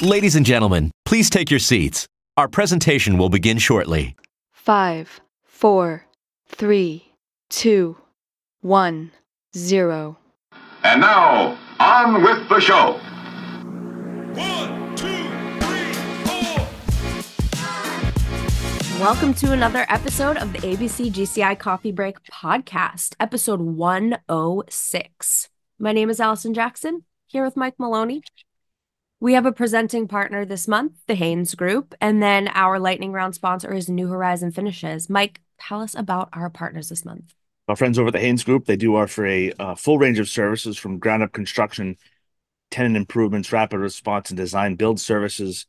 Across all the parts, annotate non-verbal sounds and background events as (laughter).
Ladies and gentlemen, please take your seats. Our presentation will begin shortly. Five, four, three, two, one, zero. And now, on with the show. One, two, three, four. Welcome to another episode of the ABC GCI Coffee Break podcast, episode 106. My name is Allison Jackson, here with Mike Maloney. We have a presenting partner this month, the Haynes Group, and then our lightning round sponsor is New Horizon Finishes. Mike, tell us about our partners this month. Our friends over at the Haynes Group, they do offer a full range of services from ground up construction, tenant improvements, rapid response, and design build services.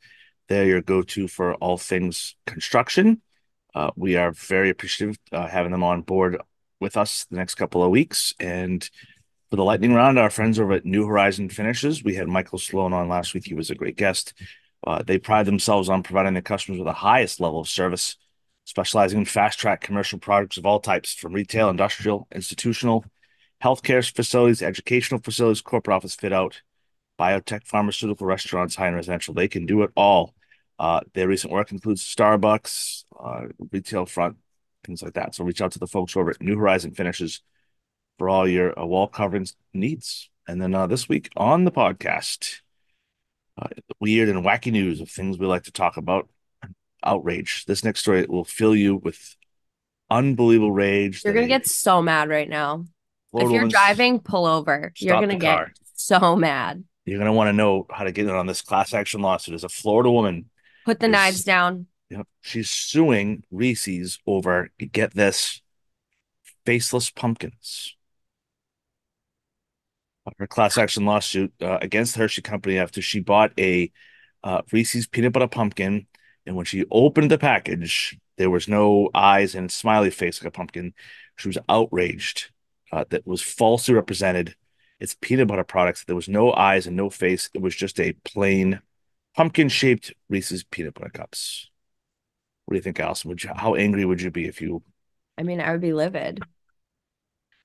They're your go to for all things construction. Uh, we are very appreciative uh, having them on board with us the next couple of weeks. And for the lightning round, our friends over at New Horizon Finishes, we had Michael Sloan on last week. He was a great guest. Uh, they pride themselves on providing their customers with the highest level of service, specializing in fast track commercial products of all types from retail, industrial, institutional, healthcare facilities, educational facilities, corporate office fit out, biotech, pharmaceutical, restaurants, high and residential. They can do it all. Uh, their recent work includes Starbucks, uh, retail front, things like that. So reach out to the folks over at New Horizon Finishes for all your uh, wall coverings needs. And then uh, this week on the podcast, uh, weird and wacky news of things we like to talk about. Outrage. This next story will fill you with unbelievable rage. You're going to get so mad right now. If you're driving, pull over. You're going to get car. so mad. You're going to want to know how to get in on this class action lawsuit. As a Florida woman, Put the Yes. knives down. Yep. She's suing Reese's over, get this, faceless pumpkins. Her class action lawsuit uh, against the Hershey Company after she bought a uh, Reese's peanut butter pumpkin. And when she opened the package, there was no eyes and smiley face like a pumpkin. She was outraged uh, that was falsely represented. It's peanut butter products. There was no eyes and no face. It was just a plain pumpkin shaped Reese's peanut butter cups. What do you think, Allison? Would you, how angry would you be if you? I mean, I would be livid.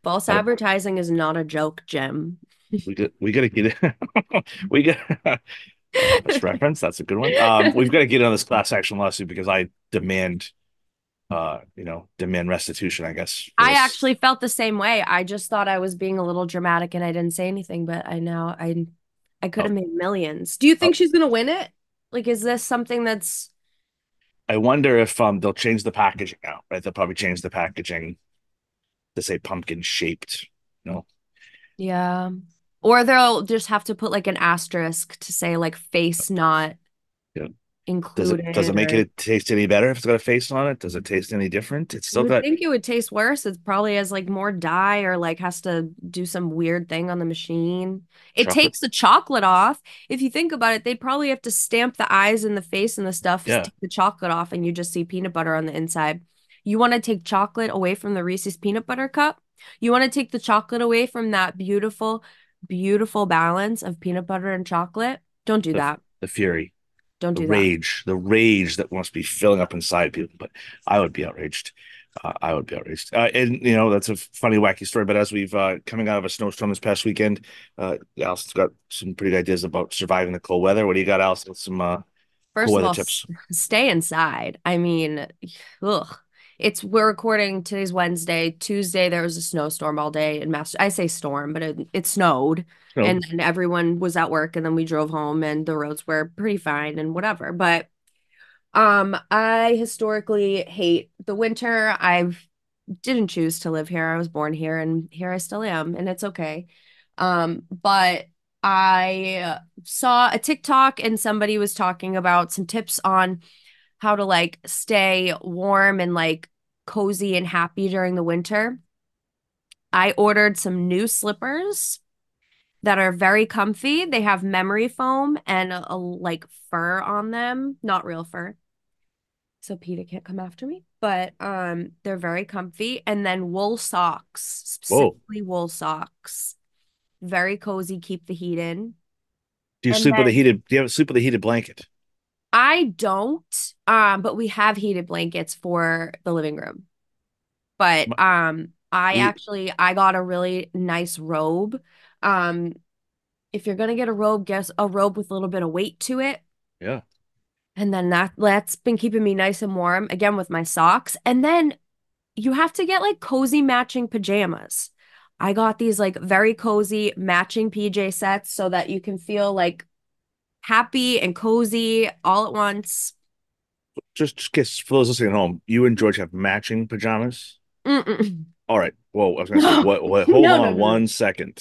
False I- advertising is not a joke, Jim. We got to get it. we got (laughs) (laughs) this reference. That's a good one. Um, we've got to get on this class action lawsuit because I demand, uh, you know, demand restitution. I guess. I this. actually felt the same way. I just thought I was being a little dramatic and I didn't say anything, but I now I I could have Oh. made millions. Do you think she's gonna win it? Like, is this something that's I wonder if um they'll change the packaging now. Right? They'll probably change the packaging to say pumpkin shaped. No. yeah. Or they'll just have to put like an asterisk to say like face not Yeah. Does included. it does it make or- it taste any better if it's got a face on it? Does it taste any different? It's still would got think it would taste worse. It probably has like more dye or like has to do some weird thing on the machine. It Chocolate. takes the chocolate off. If you think about it, they'd probably have to stamp the eyes and the face and the stuff to Yeah. take the chocolate off, and you just see peanut butter on the inside. You want to take chocolate away from the Reese's peanut butter cup. You want to take the chocolate away from that beautiful, beautiful balance of peanut butter and chocolate. Don't do The- that. the fury. Don't the do that. rage, the rage that must be filling up inside people. But I would be outraged. Uh, I would be outraged. Uh, and you know that's a funny, wacky story. But as we've uh, coming out of a snowstorm this past weekend, uh, Allison's got some pretty good ideas about surviving the cold weather. What do you got, Allison? Some uh, First cool of all, tips. stay inside. I mean, ugh. It's we're recording today's Wednesday. Tuesday there was a snowstorm all day in Mass. I say storm, but it, it snowed, know, and then everyone was at work, and then we drove home, and the roads were pretty fine and whatever. But um, I historically hate the winter. I've didn't choose to live here. I was born here, and here I still am, and it's okay. Um, but I saw a TikTok and somebody was talking about some tips on how to like stay warm and like cozy and happy during the winter. I ordered some new slippers that are very comfy. They have memory foam and a, a, like fur on them, not real fur. So PETA can't come after me, but um they're very comfy and then wool socks, Whoa. specifically wool socks. Very cozy, keep the heat in. do you and sleep with a heated? Do you have sleep with a heated blanket? I don't, um, but we have heated blankets for the living room. But um, I actually I got a really nice robe. Um, if you're gonna get a robe, guess a robe with a little bit of weight to it. Yeah. And then that that's been keeping me nice and warm again with my socks. And then you have to get like cozy matching pajamas. I got these like very cozy matching PJ sets so that you can feel like happy and cozy all at once. Just, just guess for those listening at home, you and George have matching pajamas. Mm-mm. All right. Whoa. I was gonna say, (laughs) what, what, hold No, on no, no, one no.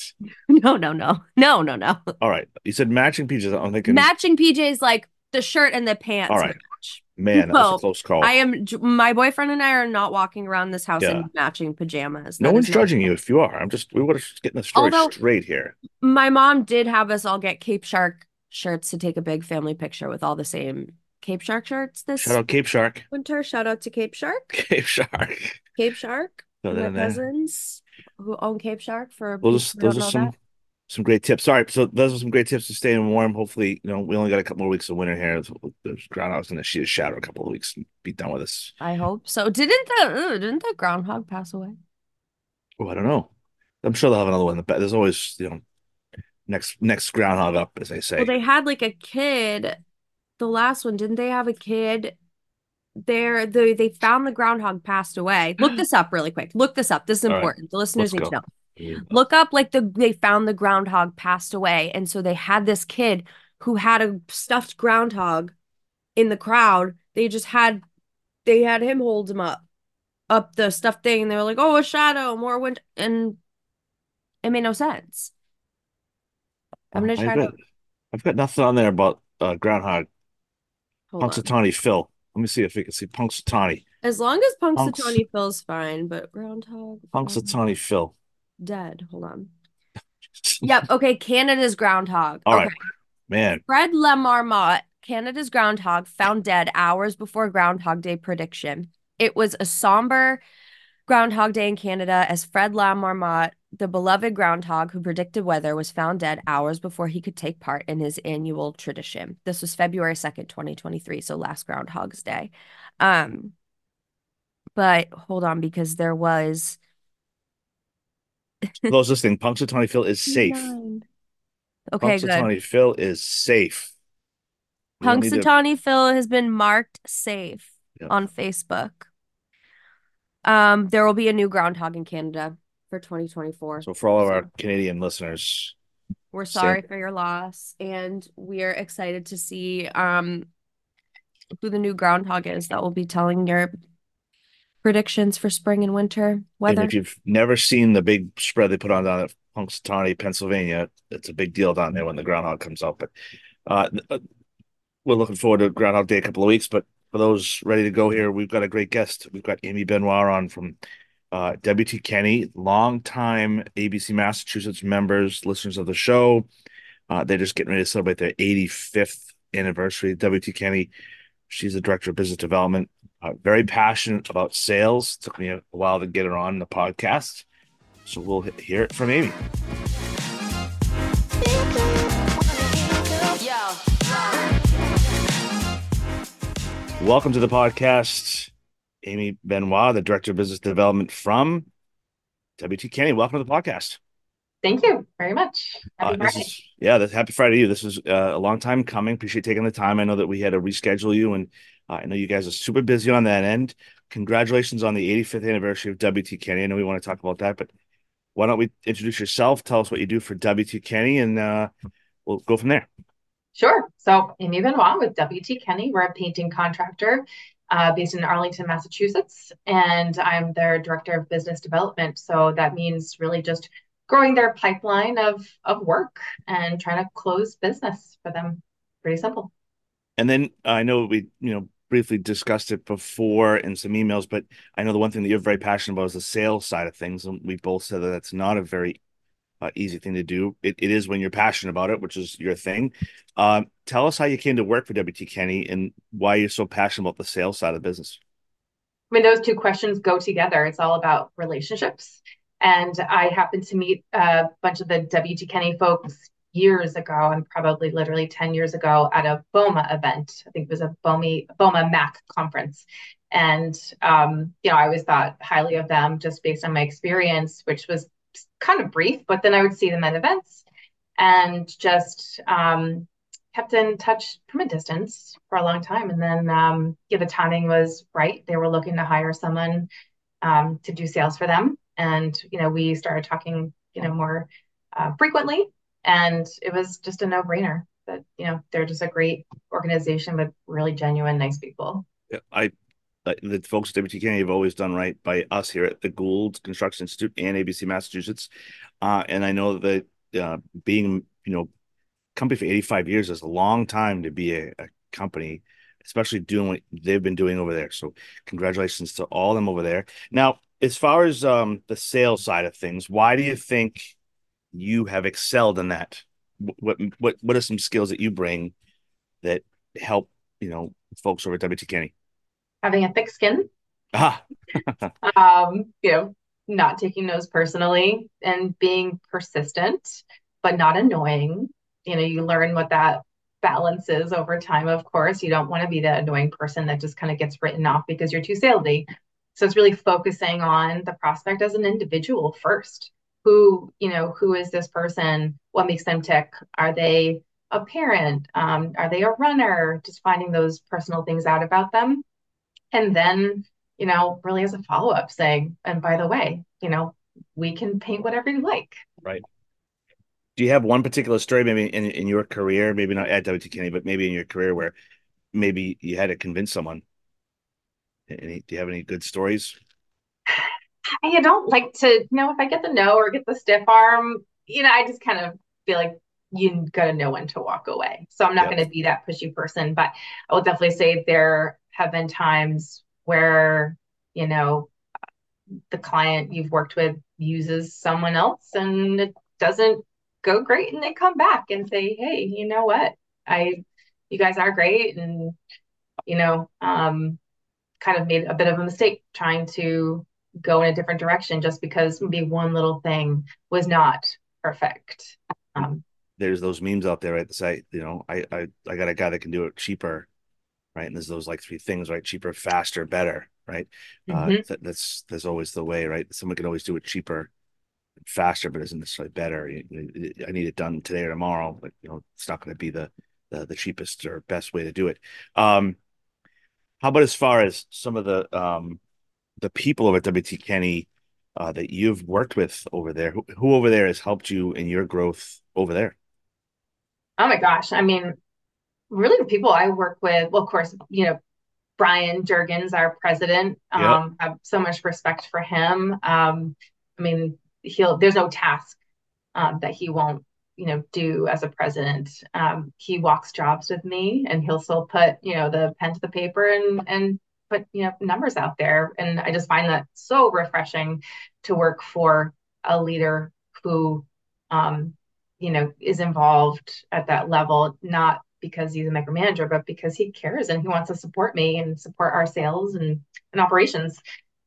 No, no, no. No, no, no. All right. You said matching PJs. I'm thinking, Matching PJs like the shirt and the pants. All right. man, that was a close call. I am my boyfriend and I are not walking around this house Yeah. in matching pajamas. no one's judging you if you are. I'm just, we were just getting the story Although- straight here. My mom did have us all get Cape Shark shirts to take a big family picture with all the same Cape Shark shirts this Shout out Cape Shark. winter. Shout out to Cape Shark. (laughs) Cape Shark. Cape Shark. My cousins who own Cape Shark for Those, those are some that. some great tips. Sorry, so those are some great tips to staying warm. Hopefully, you know, we only got a couple more weeks of winter here. The groundhog's to shoot a shadow a couple of weeks and be done with us. I hope so. Didn't the didn't the groundhog pass away? Oh, I don't know. I'm sure they'll have another one in the back. There's always, you know, next next groundhog up, as they say. Well, they had like a kid. The last one, didn't they have a kid? There, they they found the groundhog passed away. (gasps) Look this up really quick. Look this up. This is All right, important. The listeners let's need to go. know. Look up like the they found the groundhog passed away, and so they had this kid who had a stuffed groundhog in the crowd. They just had they had him hold him up, up the stuffed thing, and they were like, "Oh, a shadow, more wind," and it made no sense. I'm gonna I've try got, to I've got nothing on there about uh, groundhog. hold. Punxsutawney Phil. Let me see if we can see Punxsutawney. As long as Punks- Punxsutawney feels fine, but groundhog um, Punxsutawney Phil. dead. Hold on. (laughs) Yep. Okay. Canada's groundhog. All okay. right, man. Fred la Marmotte, Canada's groundhog, found dead hours before Groundhog Day prediction. It was a somber Groundhog Day in Canada as Fred la Marmotte, the beloved groundhog who predicted weather, was found dead hours before he could take part in his annual tradition. This was February 2nd, 2023, so last Groundhog's Day. Um, but hold on, because there was (laughs) For those listening, Punxsutawney Phil is safe. Nine. Okay, good. Punxsutawney Phil is safe. We don't to- Punxsutawney Phil has been marked safe Yep. on Facebook. Um, there will be a new groundhog in Canada for 2024. So for all of our Canadian listeners, we're Same. sorry for your loss, and we are excited to see um who the new groundhog is that will be telling your predictions for spring and winter and weather. if you've never seen the big spread they put on down at Punxsutawney, Pennsylvania, it's a big deal down there when the groundhog comes out. But uh, uh, we're looking forward to Groundhog Day a couple of weeks. But for those ready to go here, we've got a great guest. We've got Amy Benoit on from uh, WT Kenney, longtime ABC Massachusetts members, listeners of the show. Uh, they're just getting ready to celebrate their 85th anniversary. WT Kenney, she's the director of business development, uh, very passionate about sales. Took me a while to get her on the podcast. So we'll hear it from Amy. Welcome to the podcast, Amy Benoit, the director of business development from WT Kenney. Welcome to the podcast. Thank you very much. Happy Uh, Friday. is yeah, this, happy Friday to you. This is uh, a long time coming. Appreciate taking the time. I know that we had to reschedule you, and uh, I know you guys are super busy on that end. Congratulations on the 85th anniversary of WT Kenney. I know we want to talk about that, but why don't we introduce yourself? Tell us what you do for WT Kenney, and uh, we'll go from there. Sure. So, Amy Benoit with WT Kenney. We're a painting contractor uh, based in Arlington, Massachusetts, and I'm their director of business development. So that means really just growing their pipeline of of work and trying to close business for them. Pretty simple. And then I know we, you know, briefly discussed it before in some emails, but I know the one thing that you're very passionate about is the sales side of things. And we both said that that's not a very uh, easy thing to do. It, it is when you're passionate about it, which is your thing. Um, tell us how you came to work for WT Kenney and why you're so passionate about the sales side of the business. I mean, those two questions go together. It's all about relationships. And I happened to meet a bunch of the WT Kenney folks years ago, and probably literally 10 years ago at a BOMA event. I think it was a BOMA, BOMA MAC conference. And, um, you know, I always thought highly of them just based on my experience, which was kind of brief, but then I would see them at events and just um, kept in touch from a distance for a long time. And then, um, yeah, the timing was right. They were looking to hire someone um, to do sales for them. And, you know, we started talking, you know, more uh, frequently. And it was just a no brainer that, you know, they're just a great organization with really genuine, nice people. Yeah, I the folks at WTK have always done right by us here at the Gould Construction Institute and ABC Massachusetts. Uh, and I know that uh, being, you know, company for 85 years is a long time to be a, a, company, especially doing what they've been doing over there. So congratulations to all of them over there. Now, as far as um, the sales side of things, why do you think you have excelled in that? What what what are some skills that you bring that help you know folks over at WT Kenney? Having a thick skin. Ah. (laughs) um, you know, not taking those personally and being persistent, but not annoying. You know, you learn what that balance is over time, of course. You don't want to be the annoying person that just kind of gets written off because you're too salesy. So it's really focusing on the prospect as an individual first. Who, you know, who is this person? What makes them tick? Are they a parent? Um, are they a runner? Just finding those personal things out about them. And then you know, really as a follow up saying, and by the way, you know, we can paint whatever you like. Right. Do you have one particular story, maybe in, in your career, maybe not at WT Kenney, but maybe in your career where maybe you had to convince someone? Any, do you have any good stories? I don't like to, you know, if I get the no or get the stiff arm, you know, I just kind of feel like you gotta know when to walk away. So I'm not yep. going to be that pushy person, but I will definitely say there have been times where you know the client you've worked with uses someone else and it doesn't go great and they come back and say hey you know what? I you guys are great. And you know um kind of made a bit of a mistake trying to go in a different direction just because maybe one little thing was not perfect. Um, there's those memes out there at the site you know I, I i got a guy that can do it cheaper right? And there's those like three things, right? Cheaper, faster, better, right? Uh, mm-hmm. Uh, th- that's that's always the way, right? Someone can always do it cheaper, faster, but isn't necessarily better. You, you, I need it done today or tomorrow, but you know, it's not going to be the, the the cheapest or best way to do it. Um, how about as far as some of the um the people over at WT Kenney uh, that you've worked with over there? Who, who over there has helped you in your growth over there? Oh my gosh! I mean, really the people I work with, well, of course, you know, Brian Jurgens, our president, um, yep. have so much respect for him. Um, I mean, he'll there's no task um, that he won't, you know, do as a president. Um, he walks jobs with me, and he'll still put, you know, the pen to the paper and and put, you know, numbers out there. And I just find that so refreshing to work for a leader who, um, you know, is involved at that level, not because he's a micromanager, but because he cares and he wants to support me and support our sales and, and operations.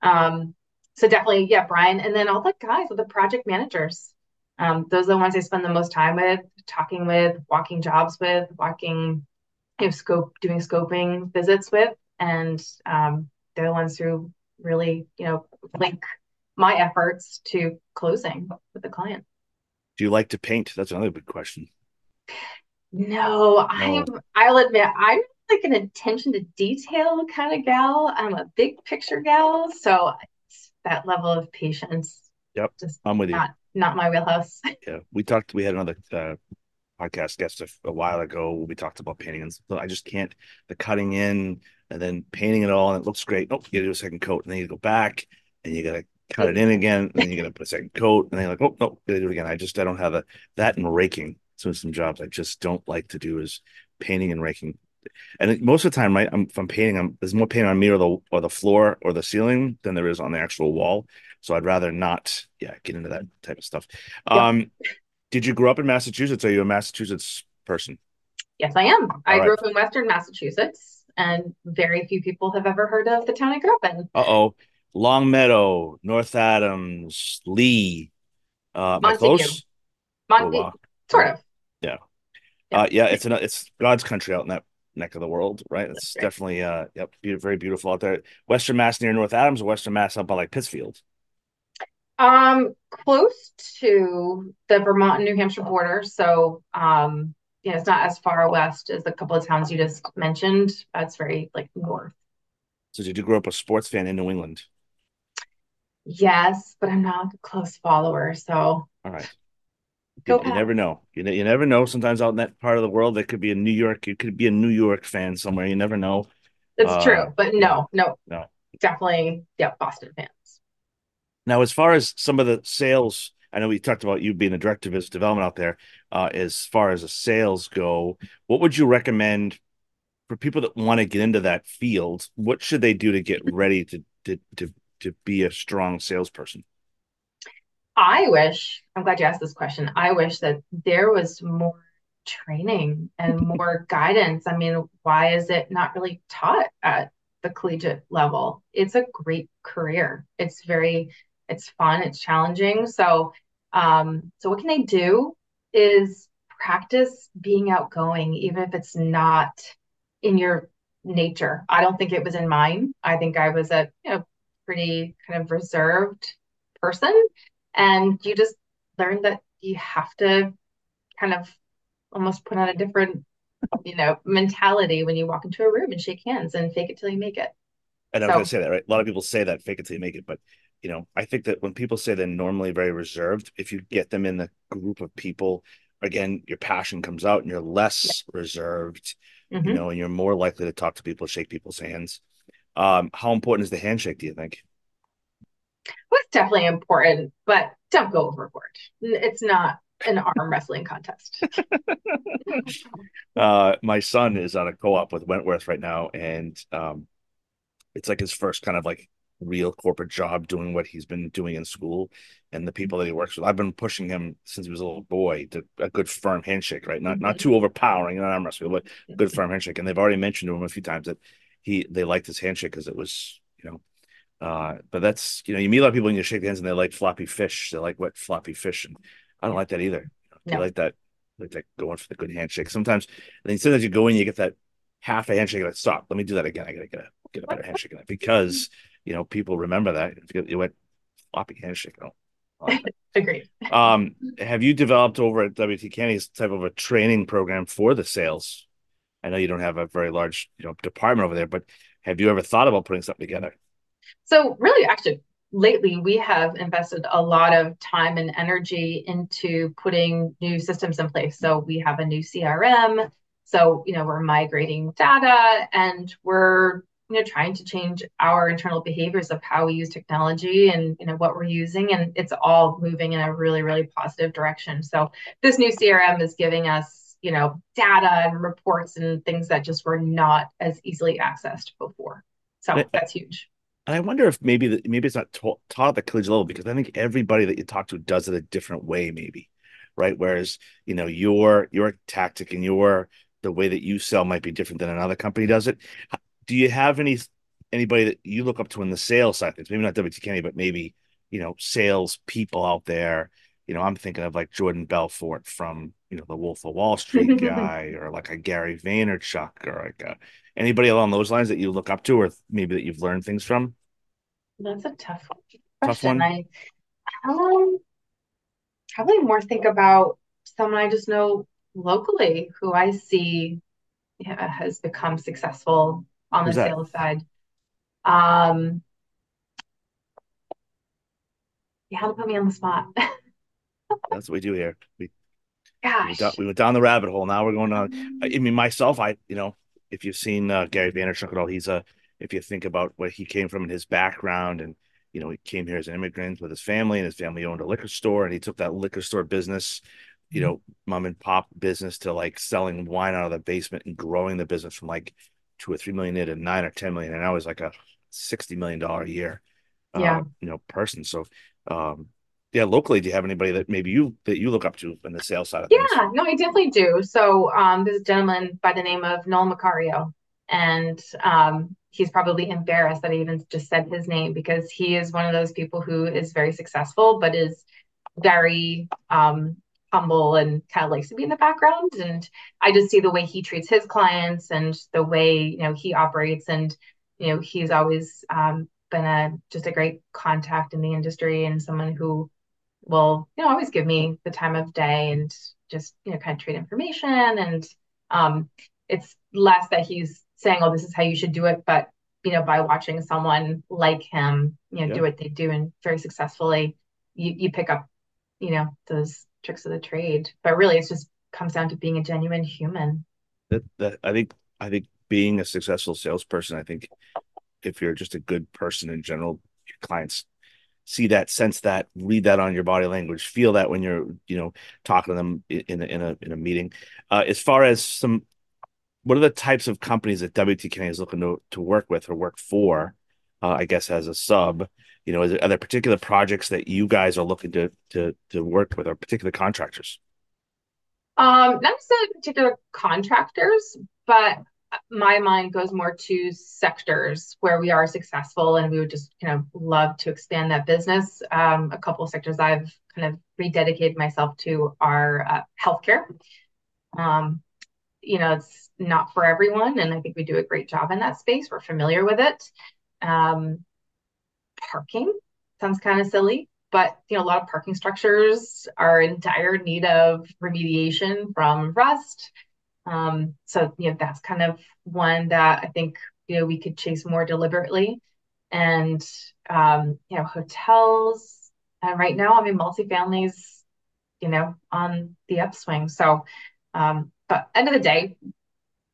Um, so definitely, yeah, Brian, and then all the guys, with the project managers. Um, those are the ones I spend the most time with, talking with, walking jobs with, walking, you know, scope, doing scoping visits with, and um, they're the ones who really, you know, link my efforts to closing with the client. Do you like to paint? That's another big question. No, I'm I'll admit I'm like an attention to detail kind of gal. I'm a big picture gal, so that level of patience. Yep, just I'm with not, you. Not my wheelhouse. (laughs) Yeah, we talked. We had another uh, podcast guest a, a, while ago. We talked about painting, and so I just can't. The cutting in and then painting it all, and it looks great. Oh, you do a second coat, and then you go back, and you gotta cut it in again, and then you gotta put a second coat, and then you're like, oh no, gotta do it again. I just I don't have the that and raking so some jobs I just don't like to do is painting and raking. And most of the time, right, I'm, if I'm painting, I'm, there's more paint on me or the or the floor or the ceiling than there is on the actual wall. So I'd rather not, yeah, get into that type of stuff. Yeah. Um, did you grow up in Massachusetts? Are you a Massachusetts person? Yes, I am. All I right. grew up in Western Massachusetts, and very few people have ever heard of the town I grew up in. Uh oh, Longmeadow, North Adams, Lee, uh, Montague. Mon- oh, wow. Sort of. Yeah. Uh, yeah, it's an it's God's country out in that neck of the world, right? It's definitely uh yep, very beautiful out there. Western Mass near North Adams, Western Mass up by like Pittsfield. Um, close to the Vermont and New Hampshire border. So um, you know, it's not as far west as the couple of towns you just mentioned. That's very like north. So did you grow up a sports fan in New England? Yes, but I'm not a close follower, so All right. Go You, you never know. You, you never know. Sometimes out in that part of the world, there could be a New York. You could be a New York fan somewhere. You never know. That's Uh, true. But no, no, no. definitely, yeah, Boston fans. Now, as far as some of the sales, I know we talked about you being a director of business development out there. Uh, as far as the sales go, what would you recommend for people that want to get into that field? What should they do to get ready to to to to be a strong salesperson? I wish, I'm glad you asked this question. I wish that there was more training and (laughs) more guidance. I mean, why is it not really taught at the collegiate level? It's a great career. It's very, it's fun, it's challenging. So, um, so what can they do is practice being outgoing, even if it's not in your nature. I don't think it was in mine. I think I was a, you know, pretty kind of reserved person and you just learn that you have to kind of almost put on a different you know mentality when you walk into a room and shake hands and fake it till you make it And I was So- going to say that, right? A lot of people say that fake it till you make it, but you know, I think that when people say they're normally very reserved, if you get them in the group of people, again, your passion comes out and you're less reserved, you Mhm. know, and you're more likely to talk to people, shake people's hands. Um, how important is the handshake, do you think? It's definitely important but don't go overboard it's not an arm (laughs) wrestling contest (laughs) Uh, my son is on a co-op with Wentworth right now, and um, it's like his first kind of like real corporate job doing what he's been doing in school and the people that he works with. I've been pushing him since he was a little boy to a good firm handshake, right? Not not too overpowering, not arm wrestling, but good firm handshake. And they've already mentioned to him a few times that he they liked his handshake because it was, you know, uh, but that's you know, you meet a lot of people and you shake hands and they like floppy fish, they like wet floppy fish, and I don't like that either. You No. like that, like that going for the good handshake. Sometimes, and then sometimes you go in, you get that half a handshake, like stop, let me do that again. I gotta get a get a better handshake that because you know people remember that you went floppy handshake. I I that. agreed Um, have you developed over at WT Kenney's type of a training program for the sales? I know you don't have a very large, you know, department over there, but have you ever thought about putting something together? So really, actually, lately we have invested a lot of time and energy into putting new systems in place. So we have a new CRM. So, you know, we're migrating data and we're, you know, trying to change our internal behaviors of how we use technology and, you know, what we're using. And it's all moving in a really, really positive direction. So this new CRM is giving us, you know, data and reports and things that just were not as easily accessed before. So that's huge. And I wonder if maybe that maybe it's not taught, taught at the collegiate level because I think everybody that you talk to does it a different way, maybe, right? Whereas you know your your tactic and your the way that you sell might be different than another company does it. Do you have any anybody that you look up to in the sales side things? Maybe not WT Kenney, but maybe you know sales people out there. You know, I'm thinking of like Jordan Belfort from you know the Wolf of Wall Street (laughs) guy, or like a Gary Vaynerchuk, or like a, anybody along those lines that you look up to, or maybe that you've learned things from. That's a tough Tough question. one? I um probably more think about someone I just know locally who I see yeah, has become successful on the that? sales side. Um, you had to put me on the spot. (laughs) That's what we do here. We we Gosh. went, down, we went down the rabbit hole. Now we're going down. I I mean, myself, I you know, if you've seen uh, Gary Vaynerchuk at all, he's a. If you think about where he came from and his background, and you know, he came here as an immigrant with his family, and his family owned a liquor store, and he took that liquor store business, you know, mom and pop business to like selling wine out of the basement and growing the business from like two or three million to nine or ten million, and now he's like a sixty million dollar a year, Yeah. you know, person. So, um, yeah, locally, do you have anybody that maybe you that you look up to in the sales side of things? Yeah, no, I definitely do. So, um, this gentleman by the name of Noel Macario, and um, he's probably embarrassed that I even just said his name because he is one of those people who is very successful, but is very um, humble and kind of likes to be in the background. And I just see the way he treats his clients and the way, you know, he operates. And, you know, he's always um, been a just a great contact in the industry and someone who will, you know, always give me the time of day and just you know kind of trade information. And um, it's less that he's saying oh this is how you should do it. But you know by watching someone like him you know Yeah. do what they do and very successfully you you pick up you know those tricks of the trade. But really it's just comes down to being a genuine human. That that I think I think being a successful salesperson, I think if you're just a good person in general, your clients see that, sense that, read that on your body language, feel that when you're you know talking to them in a in a in a meeting. Uh, as far as some, what are the types of companies that WTK is looking to to work with or work for? Uh, I guess as a sub, you know, there, are there particular projects that you guys are looking to to to work with or particular contractors? Um, not necessarily particular contractors, but my mind goes more to sectors where we are successful and we would just kind of love to expand that business. Um, a couple of sectors I've kind of rededicated myself to are uh, healthcare. Um, you know, it's not for everyone, and I think we do a great job in that space. We're familiar with it. Um, parking sounds kind of silly, but you know, a lot of parking structures are in dire need of remediation from rust. Um, so you know, that's kind of one that I think you know we could chase more deliberately. And um, you know, hotels, and right now, I mean, multifamilies, you know, on the upswing. So, um, but end of the day,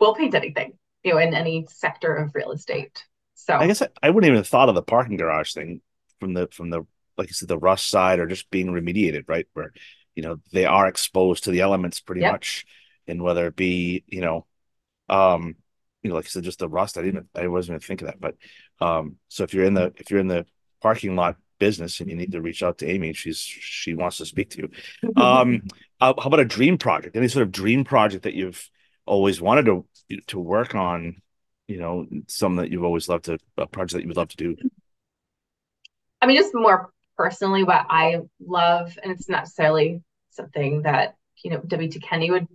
we'll paint anything, you know, in any sector of real estate. So I guess I, I wouldn't even have thought of the parking garage thing from the from the like you said the rust side or just being remediated, right? Where you know they are exposed to the elements pretty Yep. much, and whether it be you know, um, you know, like I said, just the rust. I didn't, I wasn't even thinking of that, but um, so if you're in the if you're in the parking lot business and you need to reach out to Amy, she's she wants to speak to you. Um, how about a dream project? Any sort of dream project that you've always wanted to to work on? You know, some that you've always loved to a project that you would love to do. I mean, just more personally, what I love, and it's not necessarily something that, you know, W.T. Kenney would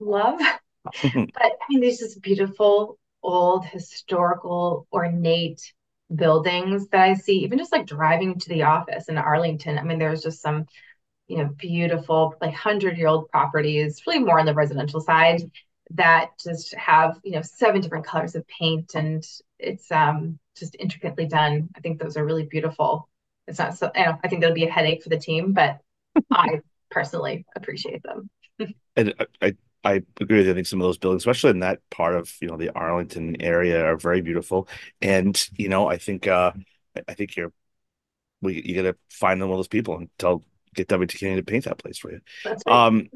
love, (laughs) but I mean, these just beautiful, old, historical, ornate buildings that I see, even just like driving to the office in Arlington. I mean, there's just some, you know, beautiful, like 100-year-old properties, really more on the residential side, that just have, you know, seven different colors of paint and it's um just intricately done. I think those are really beautiful. It's not so, you know, I think that'll be a headache for the team, but (laughs) I personally appreciate them. (laughs) And I, I I agree with you. I think some of those buildings, especially in that part of you know the Arlington area, are very beautiful. And you know, I think uh I- think you're we you gotta find them all those people and tell get WTK to paint that place for you. Right. Um,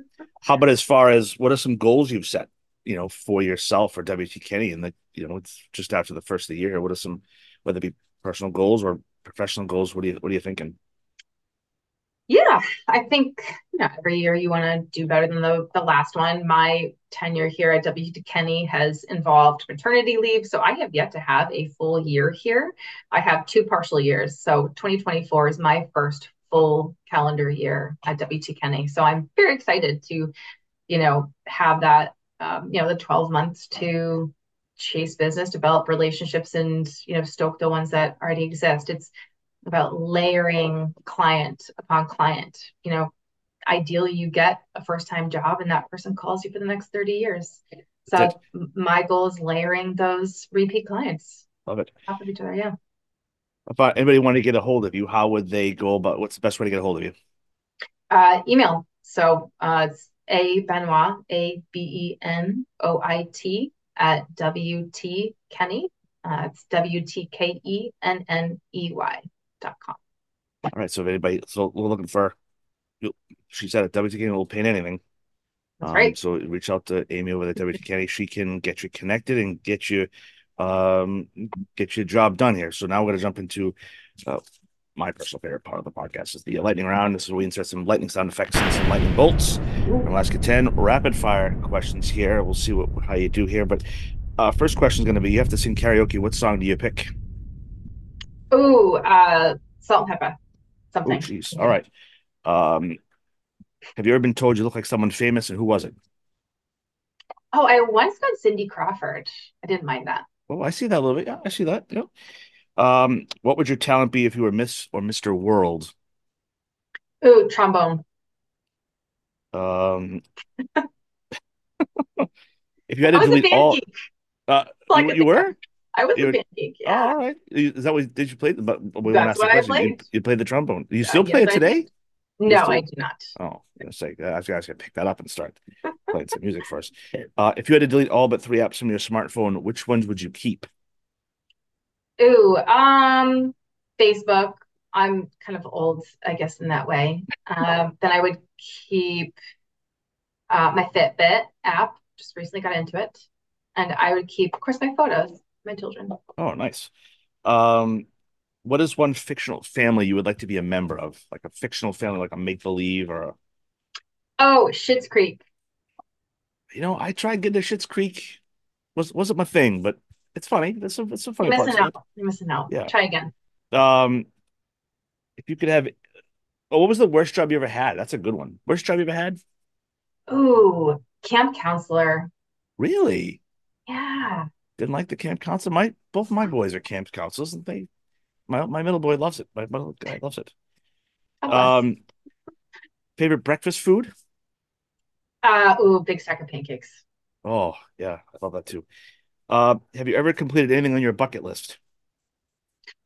how about as far as what are some goals you've set, you know, for yourself or WT Kenney and the you know, it's just after the first of the year. What are some whether it be personal goals or professional goals? What are you what are you thinking? Yeah, I think you know every year you want to do better than the the last one. My tenure here at W.T. Kenney has involved maternity leave, so I have yet to have a full year here. I have two partial years, so 2024 is my first full calendar year at W.T. Kenney. So I'm very excited to, you know, have that, um, you know, the 12 months to chase business, develop relationships, and you know, stoke the ones that already exist. It's about layering client upon client. You know, ideally you get a first time job and that person calls you for the next 30 years. So That's my goal is layering those repeat clients Love it. top of each other. Yeah. If anybody want to get a hold of you, how would they go about what's the best way to get a hold of you? Uh, email. So uh, it's A Benoit, A B E N O I T at WT Kenney. Uh, it's W T K E N N E Y All right. So if anybody, so we're looking for, you- she said at WTK will paint anything. That's Um, right. so reach out to Amy over at WT Kenney. (laughs) She can get you connected and get you, um, get your job done here. So now we're going to jump into, uh, my personal favorite part of the podcast is the lightning round. This is where we insert some lightning sound effects and some lightning bolts. And ask you 10 rapid fire questions here. We'll see what how you do here. But uh, first question is going to be you have to sing karaoke. What song do you pick? Ooh, uh, salt and pepper. Oh, Something. jeez. All right. Um, have you ever been told you look like someone famous and who was it? Oh, I once got Cindy Crawford. I didn't mind that. Oh, I see that a little bit. Yeah, I see that. Yeah. Um, what would your talent be if you were Miss or Mr. World? Ooh, trombone. Um, (laughs) (laughs) if you had to delete all, uh, you, you were? I was a band geek. Oh, all right. Is that what did you play? But we That's what I question. You, played. you played the trombone. You still play it today? No, still- I do not. Oh, say I was gonna pick that up and start playing some music for us. Uh, if you had to delete all but three apps from your smartphone, which ones would you keep? Ooh, um, Facebook. I'm kind of old, I guess, in that way. Um, then I would keep uh, my Fitbit app. Just recently got into it, and I would keep, of course, my photos, my children. Oh, nice. Um, what is one fictional family you would like to be a member of? Like a fictional family, like a make believe or a, Oh, Schitt's Creek. you know, I tried getting to Schitt's Creek. Was wasn't my thing, but it's funny. There's a there's some funny You're missing out. You're missing out. Yeah. Try again. Um, if you could have, oh, what was the worst job you ever had? That's a good one. Worst job you ever had? Ooh, camp counselor. Really? Yeah. Didn't like the camp counselor. My both my boys are camp counselors, and they my my middle boy loves it. My middle guy loves it. God. Um, favorite breakfast food? Uh, ooh, big stack of pancakes. Oh yeah, I love that too. Uh, have you ever completed anything on your bucket list?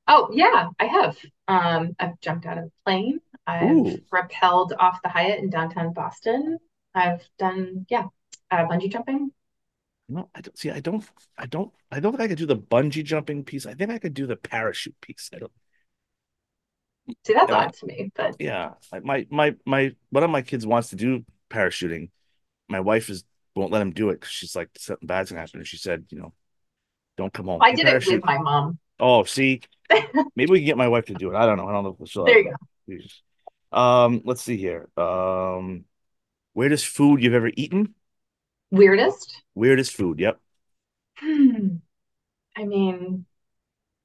Oh, yeah, I have. Um, I've jumped out of a plane. I've Ooh. rappelled off the Hyatt in downtown Boston. I've done, yeah, uh, bungee jumping. No, I don't see. I don't. I don't. I don't think I could do the bungee jumping piece. I think I could do the parachute piece. I don't. See, that's odd to me, but Yeah, my my my one of my kids wants to do parachuting. My wife is won't let him do it because she's like something bad's gonna happen. And she said, you know, don't come home. I did it with my mom. Oh, see, (laughs) maybe we can get my wife to do it. I don't know. I don't know if she'll. There you go. Um, let's see here. Um, weirdest food you've ever eaten? Weirdest? Weirdest food. Yep. Hmm. I mean,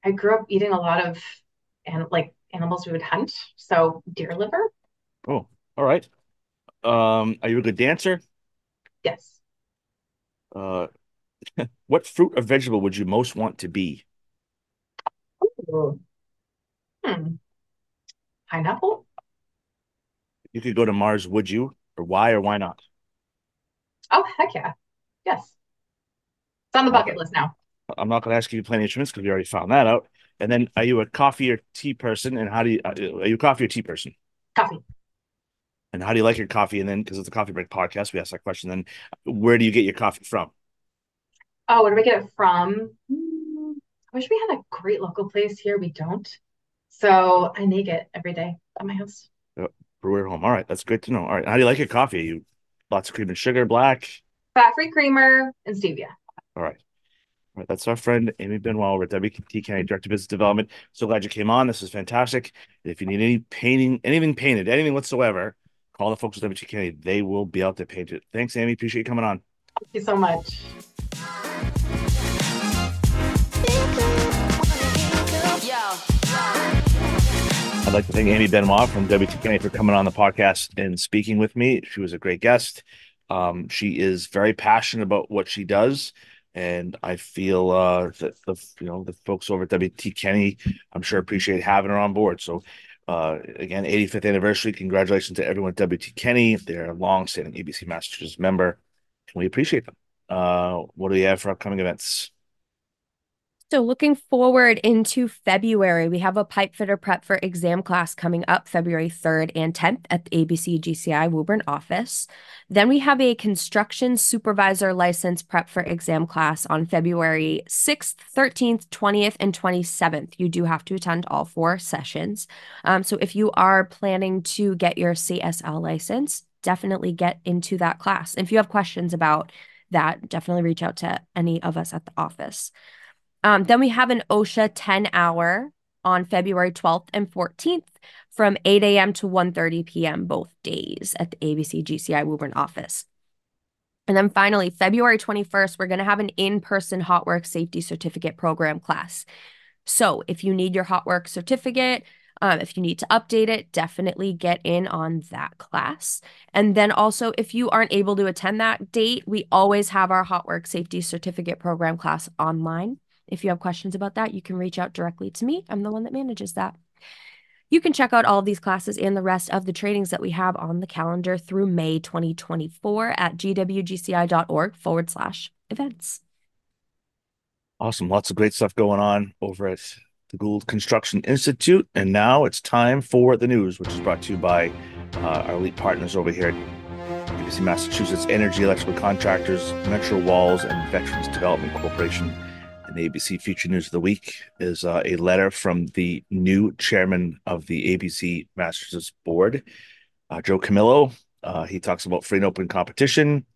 I grew up eating a lot of and like animals we would hunt, so deer liver. Oh, all right. Um, are you a good dancer? Yes. Uh, (laughs) what fruit or vegetable would you most want to be? Ooh. Hmm. Pineapple? You could go to Mars, would you? Or why or why not? Oh, heck yeah. Yes. It's on the bucket list now. I'm not going to ask you to play any instruments because we already found that out. And then, are you a coffee or tea person? And how do you, uh, are you a coffee or tea person? Coffee. And how do you like your coffee? And then, because it's a coffee break podcast, we asked that question. Then, where do you get your coffee from? Oh, where do we get it from? I wish we had a great local place here. We don't. So I make it every day at my house. Brewer home. All right, that's great to know. All right, how do you like your coffee? You lots of cream and sugar, black. Fat-free creamer and stevia. All right. All right, that's our friend Amy Benoit over at WT Kenney Director of Business Development. So glad you came on. This is fantastic. If you need any painting, anything painted, anything whatsoever, call the folks at WT Kenney. They will be out to paint it. Thanks, Amy. Appreciate you coming on. Thank you so much. I'd like to thank Amy Benoit from WTK for coming on the podcast and speaking with me. She was a great guest. Um, she is very passionate about what she does, and I feel uh, that the you know the folks over at WT Kenney, I'm sure appreciate having her on board. So, uh, again, 85th anniversary. Congratulations to everyone at WT Kenney. They're a long-standing ABC Masters member, and we appreciate them. Uh, what do we have for upcoming events? So, looking forward into February, we have a pipe fitter prep for exam class coming up February 3rd and 10th at the ABC GCI Woburn office. Then we have a construction supervisor license prep for exam class on February 6th, 13th, 20th, and 27th. You do have to attend all four sessions. Um, so, if you are planning to get your CSL license, definitely get into that class. If you have questions about that, definitely reach out to any of us at the office. Um, then we have an OSHA 10 hour on February 12th and 14th from 8 a.m. to 1:30 p.m. both days at the ABC GCI Woburn office. And then finally, February 21st, we're going to have an in-person hot work safety certificate program class. So if you need your hot work certificate, um, if you need to update it, definitely get in on that class. And then also, if you aren't able to attend that date, we always have our hot work safety certificate program class online. If you have questions about that, you can reach out directly to me. I'm the one that manages that. You can check out all of these classes and the rest of the trainings that we have on the calendar through May 2024 at gwgci.org forward slash events. Awesome. Lots of great stuff going on over at the Gould Construction Institute. And now it's time for the news, which is brought to you by uh, our elite partners over here at Massachusetts Energy Electrical Contractors, Metro Walls, and Veterans Development Corporation. The ABC Future News of the Week is uh, a letter from the new chairman of the ABC Masters Board, uh, Joe Camillo. Uh, he talks about free and open competition.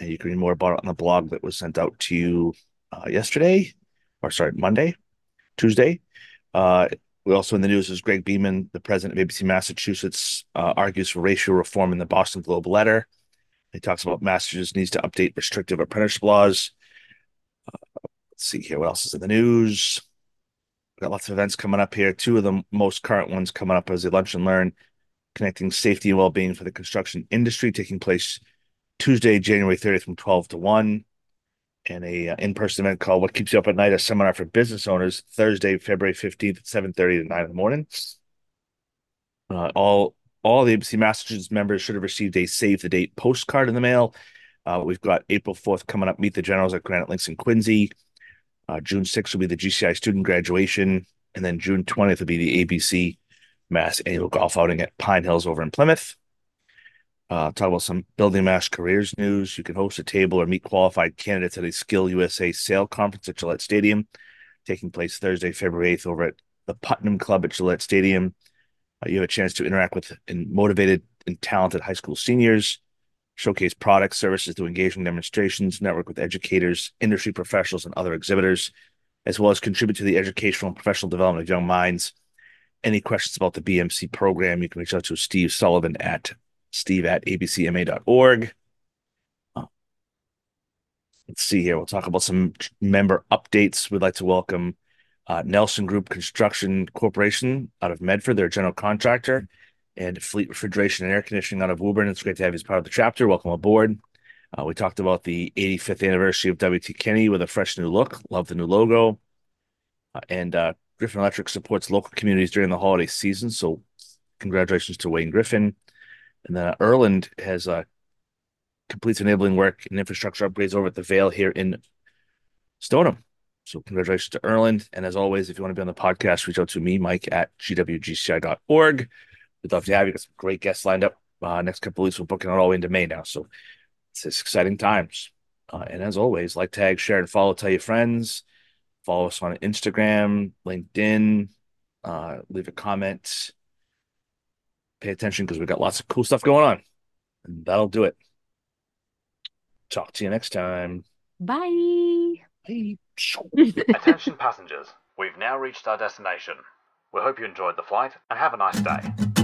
And you can read more about it on the blog that was sent out to you uh, yesterday, or sorry, Monday, Tuesday. Uh, we also in the news is Greg Beeman, the president of ABC Massachusetts, uh, argues for racial reform in the Boston Globe letter. He talks about Massachusetts needs to update restrictive apprenticeship laws. See here. What else is in the news? We've got lots of events coming up here. Two of the most current ones coming up is the Lunch and Learn, connecting safety and well-being for the construction industry, taking place Tuesday, January 30th from 12 to 1. And a uh, in-person event called What Keeps You Up at Night, a seminar for business owners, Thursday, February 15th at 7.30 to 9 in the morning. Uh, all all the ABC Massachusetts members should have received a save the date postcard in the mail. Uh, we've got April 4th coming up, Meet the Generals at Granite Links in Quincy. Uh, June 6th will be the GCI student graduation. And then June 20th will be the ABC Mass annual golf outing at Pine Hills over in Plymouth. Uh, talk about some Building Mass careers news. You can host a table or meet qualified candidates at a SkillsUSA Sale Conference at Gillette Stadium, taking place Thursday, February 8th over at the Putnam Club at Gillette Stadium. Uh, you have a chance to interact with motivated and talented high school seniors showcase products, services through engaging demonstrations, network with educators, industry professionals, and other exhibitors, as well as contribute to the educational and professional development of young minds. Any questions about the BMC program, you can reach out to Steve Sullivan at steve at abcma.org. Uh, let's see here. We'll talk about some member updates. We'd like to welcome uh, Nelson Group Construction Corporation out of Medford, their general contractor and Fleet Refrigeration and Air Conditioning out of Woburn. It's great to have you as part of the chapter. Welcome aboard. Uh, we talked about the 85th anniversary of WT Kenney with a fresh new look. Love the new logo. Uh, and uh, Griffin Electric supports local communities during the holiday season. So, congratulations to Wayne Griffin. And then uh, Erland has uh, completes enabling work and infrastructure upgrades over at the Vale here in Stoneham. So, congratulations to Erland. And as always, if you want to be on the podcast, reach out to me, Mike at gwgci.org. We'd love to have you. Got some great guests lined up. Uh, next couple weeks, we're booking all the way into May now. So it's, it's exciting times. Uh, and as always, like, tag, share, and follow. Tell your friends. Follow us on Instagram, LinkedIn. Uh, leave a comment. Pay attention because we've got lots of cool stuff going on. And that'll do it. Talk to you next time. Bye. Bye. (laughs) Attention passengers, we've now reached our destination. We hope you enjoyed the flight and have a nice day.